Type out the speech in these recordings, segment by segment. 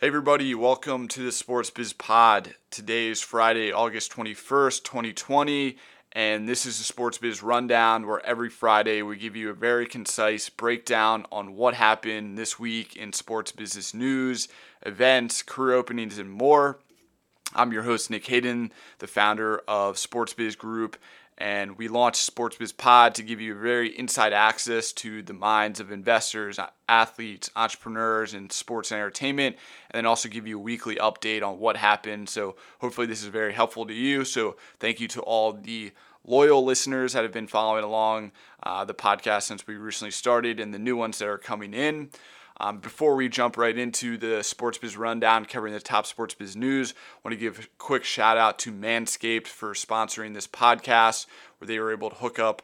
Hey, everybody, welcome to the Sports Biz Pod. Today is Friday, August 21st, 2020, and this is the Sports Biz Rundown where every Friday we give you a very concise breakdown on what happened this week in sports business news, events, career openings, and more. I'm your host, Nick Hayden, the founder of Sports Biz Group, and we launched Sports Biz Pod to give you very inside access to the minds of investors, athletes, entrepreneurs, and sports and entertainment, and then also give you a weekly update on what happened. So hopefully this is very helpful to you. So thank you to all the loyal listeners that have been following along uh, the podcast since we recently started, and the new ones that are coming in. Um, before we jump right into the Sports Biz Rundown covering the top sports biz news, I want to give a quick shout out to Manscaped for sponsoring this podcast, where they were able to hook up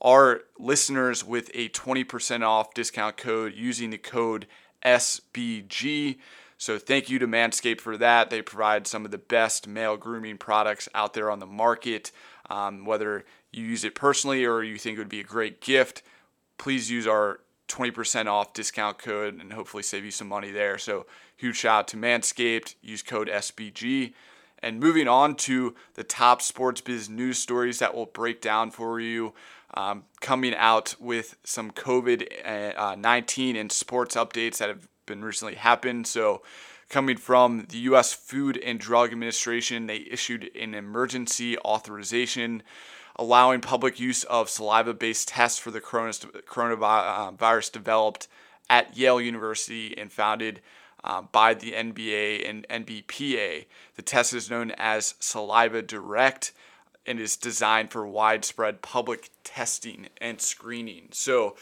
our listeners with a 20% off discount code using the code SBG. So thank you to Manscaped for that. They provide some of the best male grooming products out there on the market. Um, whether you use it personally or you think it would be a great gift, please use our 20% off discount code and hopefully save you some money there. So, huge shout out to Manscaped. Use code SBG. And moving on to the top sports biz news stories that we'll break down for you. Um, coming out with some COVID uh, 19 and sports updates that have been recently happened. So, coming from the U.S. Food and Drug Administration, they issued an emergency authorization allowing public use of saliva based tests for the coronavirus developed at Yale University and founded uh, by the NBA and NBPA. The test is known as Saliva Direct and is designed for widespread public testing and screening. So,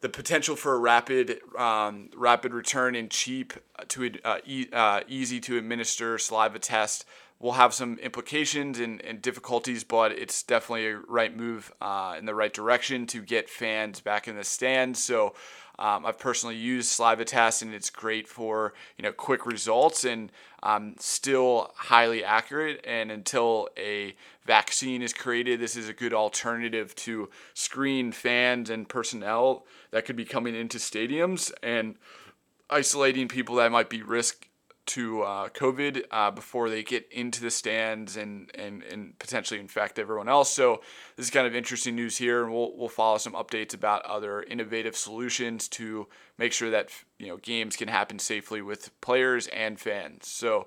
the potential for a rapid, um, rapid return and cheap to uh, e- uh, easy to administer saliva test will have some implications and, and difficulties, but it's definitely a right move uh, in the right direction to get fans back in the stands. So um, I've personally used Saliva Test, and it's great for you know quick results and um, still highly accurate. And until a vaccine is created, this is a good alternative to screen fans and personnel that could be coming into stadiums and isolating people that might be risk to uh, COVID uh, before they get into the stands and, and, and potentially infect everyone else. So this is kind of interesting news here, and we'll, we'll follow some updates about other innovative solutions to make sure that you know games can happen safely with players and fans. So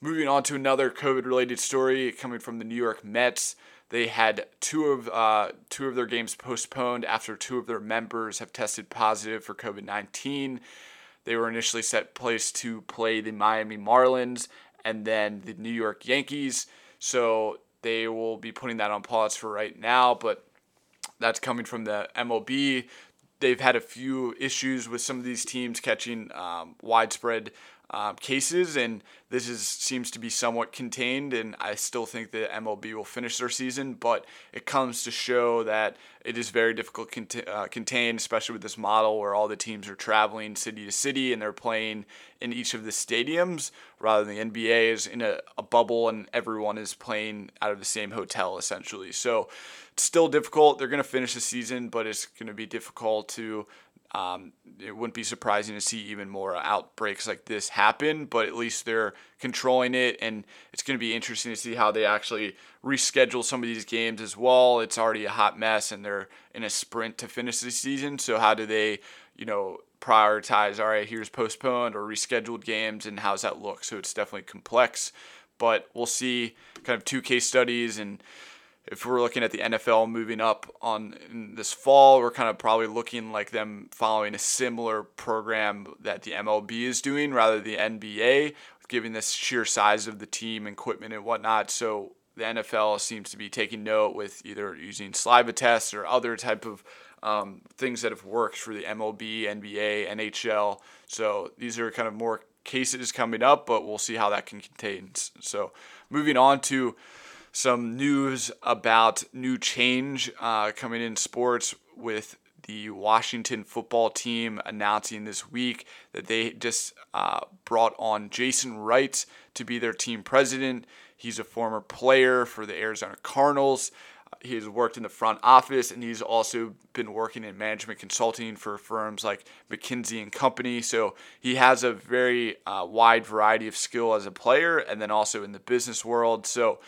moving on to another COVID-related story coming from the New York Mets. They had two of uh, two of their games postponed after two of their members have tested positive for COVID nineteen. They were initially set place to play the Miami Marlins and then the New York Yankees. So they will be putting that on pause for right now, but that's coming from the MLB. They've had a few issues with some of these teams catching um, widespread um, cases, and this is seems to be somewhat contained. And I still think that MLB will finish their season, but it comes to show that it is very difficult to uh, contain, especially with this model where all the teams are traveling city to city and they're playing in each of the stadiums, rather than the NBA is in a, a bubble and everyone is playing out of the same hotel essentially. So it's still difficult. They're going to finish the season, but it's going to be difficult to um, it wouldn't be surprising to see even more outbreaks like this happen, but at least they're controlling it, and it's going to be interesting to see how they actually reschedule some of these games as well. It's already a hot mess, and they're in a sprint to finish the season. So how do they, you know, prioritize? All right, here's postponed or rescheduled games, and how's that look? So it's definitely complex, but we'll see. Kind of two case studies and if we're looking at the NFL moving up on this fall, we're kind of probably looking like them following a similar program that the MLB is doing rather than the NBA, given this sheer size of the team, equipment, and whatnot. So the NFL seems to be taking note with either using saliva tests or other type of um, things that have worked for the MLB, NBA, NHL. So these are kind of more cases coming up, but we'll see how that can contain. So moving on to some news about new change uh, coming in sports with the Washington football team announcing this week that they just uh, brought on Jason Wright to be their team president. He's a former player for the Arizona Cardinals. He has worked in the front office, and he's also been working in management consulting for firms like McKinsey and Company. So he has a very uh, wide variety of skill as a player, and then also in the business world. So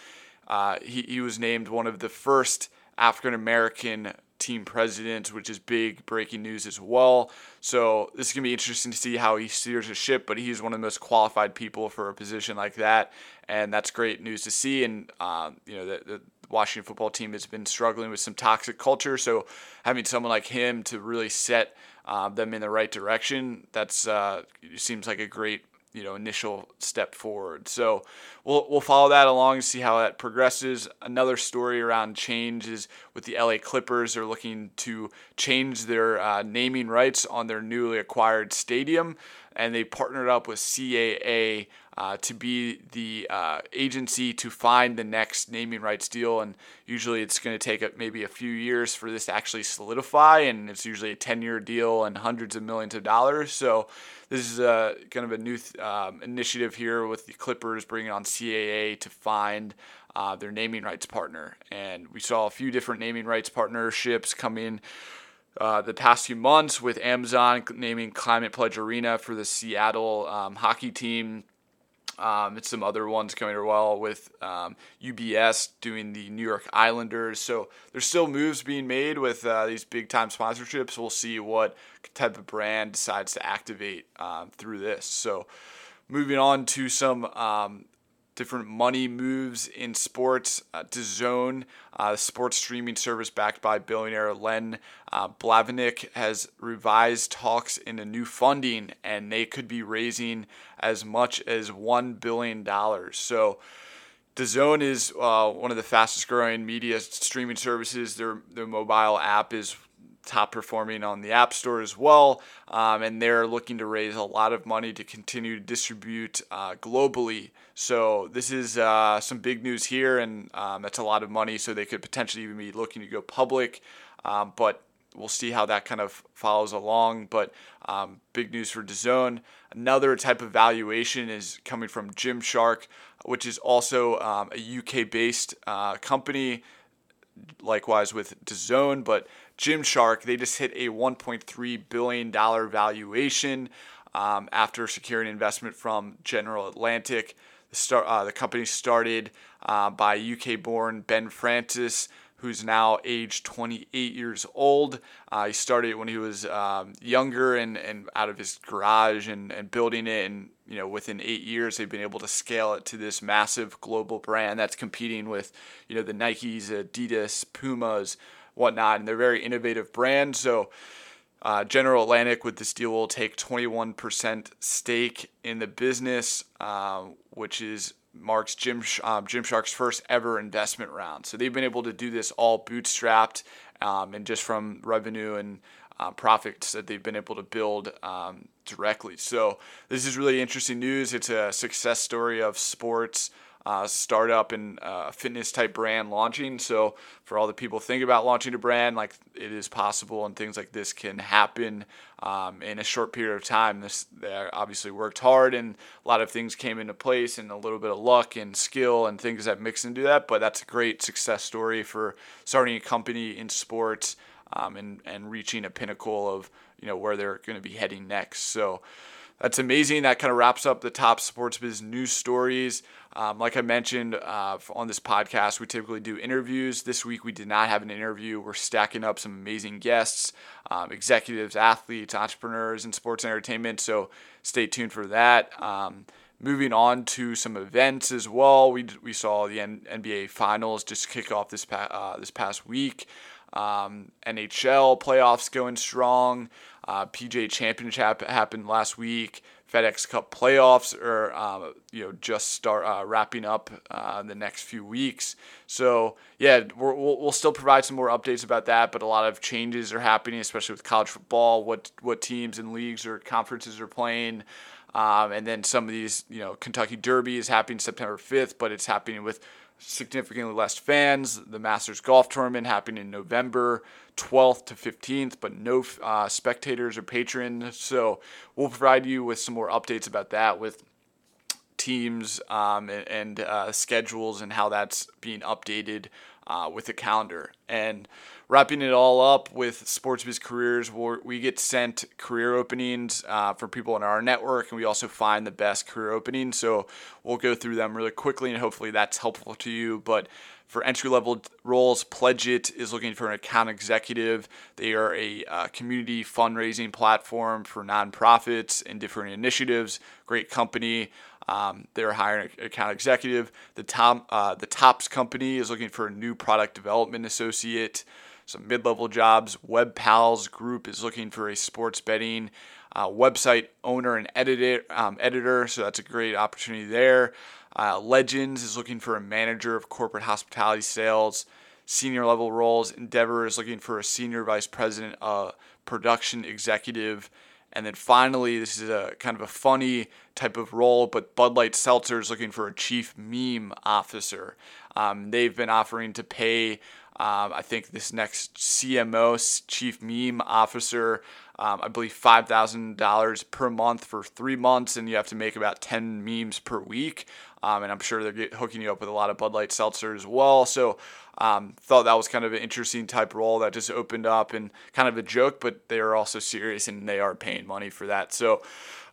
uh, he he was named one of the first African American team presidents, which is big breaking news as well. So this is gonna be interesting to see how he steers the ship. But he's one of the most qualified people for a position like that, and that's great news to see. And um, you know the, the Washington football team has been struggling with some toxic culture, so having someone like him to really set uh, them in the right direction, that's uh, seems like a great you know initial step forward. So we'll we'll follow that along and see how that progresses. Another story around change is with the LA Clippers. They're looking to change their uh, naming rights on their newly acquired stadium, and they partnered up with CAA uh, to be the uh, agency to find the next naming rights deal. And usually it's going to take maybe a few years for this to actually solidify. And it's usually a 10 year deal and hundreds of millions of dollars. So this is a kind of a new um, initiative here with the Clippers bringing on CAA to find. Uh, their naming rights partner, and we saw a few different naming rights partnerships come in uh, the past few months with Amazon naming Climate Pledge Arena for the Seattle um, hockey team um, and some other ones coming as well with um, UBS doing the New York Islanders. So there's still moves being made with uh, these big time sponsorships. We'll see what type of brand decides to activate um, through this. So moving on to some um, different money moves in sports. Uh, DAZN, uh, the sports streaming service backed by billionaire Len uh, has revised talks into new funding, and they could be raising as much as $1 billion. So, DAZN is uh, one of the fastest growing media streaming services. Their, their mobile app is top performing on the App Store as well. Um, and they're looking to raise a lot of money to continue to distribute uh, globally. So this is uh, some big news here, and um, that's a lot of money. So they could potentially even be looking to go public. Um, but we'll see how that kind of follows along. But um, big news for DAZN. Another type of valuation is coming from Gymshark, which is also um, a UK based uh, company likewise with DAZN, but Gymshark, they just hit a $1.3 billion valuation um, after securing investment from General Atlantic. The, start, uh, the company started uh, by UK born Ben Francis, who's now age 28 years old. Uh, he started when he was um, younger and, and out of his garage and, and building it. And, you know, within eight years, they've been able to scale it to this massive global brand that's competing with, you know, the Nikes, Adidas, Pumas, whatnot. And they're very innovative brands. So, uh, General Atlantic with this deal will take 21% stake in the business, uh, which is marks Jim um, Gymshark's first ever investment round. So they've been able to do this all bootstrapped um, and just from revenue and uh, profits that they've been able to build um, directly. So this is really interesting news. It's a success story of sports uh, startup and uh, fitness type brand launching. So for all the people think about launching a brand, like it is possible, and things like this can happen um, in a short period of time. This they obviously worked hard, and a lot of things came into place, and a little bit of luck and skill and things that mix into that. But that's a great success story for starting a company in sports um, and and reaching a pinnacle of you know where they're going to be heading next. So that's amazing. That kind of wraps up the top sports biz news stories. Um, like I mentioned uh, on this podcast, we typically do interviews. This week we did not have an interview. We're stacking up some amazing guests, um, executives, athletes, entrepreneurs and sports entertainment. So stay tuned for that. Um, moving on to some events as well. We, we saw the N- NBA Finals just kick off this pa- uh, this past week. Um, NHL playoffs going strong. Uh, PGA Championship happened last week. FedEx Cup playoffs are um, you know just start uh, wrapping up uh, the next few weeks. So yeah, we will we'll still provide some more updates about that, but a lot of changes are happening, especially with college football. What what teams and leagues or conferences are playing. Um, and then some of these, you know, Kentucky Derby is happening September 5th, but it's happening with significantly less fans. The Masters Golf Tournament happening in November 12th to 15th, but no uh, spectators or patrons. So we'll provide you with some more updates about that with teams um, and, and uh, schedules and how that's being updated uh, with the calendar. And wrapping it all up with Sports Biz Careers, we get sent career openings uh, for people in our network, and we also find the best career openings. So we'll go through them really quickly, and hopefully that's helpful to you. But for entry level roles, Pledgit is looking for an account executive. They are a uh, community fundraising platform for nonprofits and different initiatives. Great company. Um, they're hiring an account executive. The top, uh, the Topps company is looking for a new product development associate. Some mid-level jobs. Web Pals Group is looking for a sports betting uh, website owner and editor. Um, editor, so that's a great opportunity there. Uh, Legends is looking for a manager of corporate hospitality sales. Senior level roles. Endeavor is looking for a senior vice president, uh, production executive. And then finally, this is a kind of a funny type of role, but Bud Light Seltzer is looking for a chief meme officer. Um, they've been offering to pay, um, I think, this next CMO, chief meme officer, um, I believe $5,000 per month for three months, and you have to make about 10 memes per week. Um, and I'm sure they're hooking you up with a lot of Bud Light Seltzer as well. So um, thought that was kind of an interesting type role that just opened up and kind of a joke, but they are also serious and they are paying money for that. So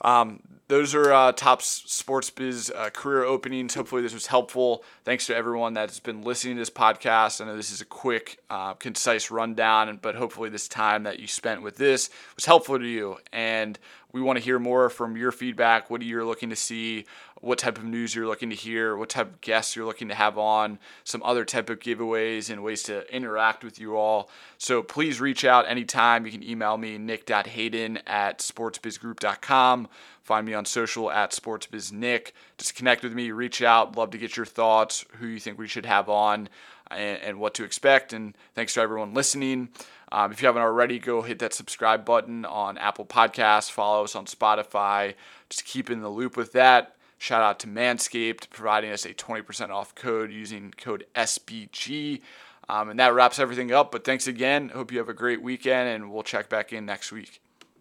um, those are uh, top sports biz uh, career openings. Hopefully, this was helpful. Thanks to everyone that's been listening to this podcast. I know this is a quick, uh, concise rundown, but hopefully, this time that you spent with this was helpful to you. And we want to hear more from your feedback. What are you looking to see? What type of news you're looking to hear? What type of guests you're looking to have on? Some other type of giveaways and ways to interact with you all. So please reach out anytime. You can email me, nick.hayden at sportsbizgroup.com. Find me on social at sportsbiznick. Just connect with me, reach out. Love to get your thoughts, who you think we should have on, and, and what to expect. And thanks to everyone listening. Um, if you haven't already, go hit that subscribe button on Apple Podcasts. Follow us on Spotify. Just keep in the loop with that. Shout out to Manscaped providing us a 20% off code using code SBG. Um, and that wraps everything up. But thanks again. Hope you have a great weekend, and we'll check back in next week.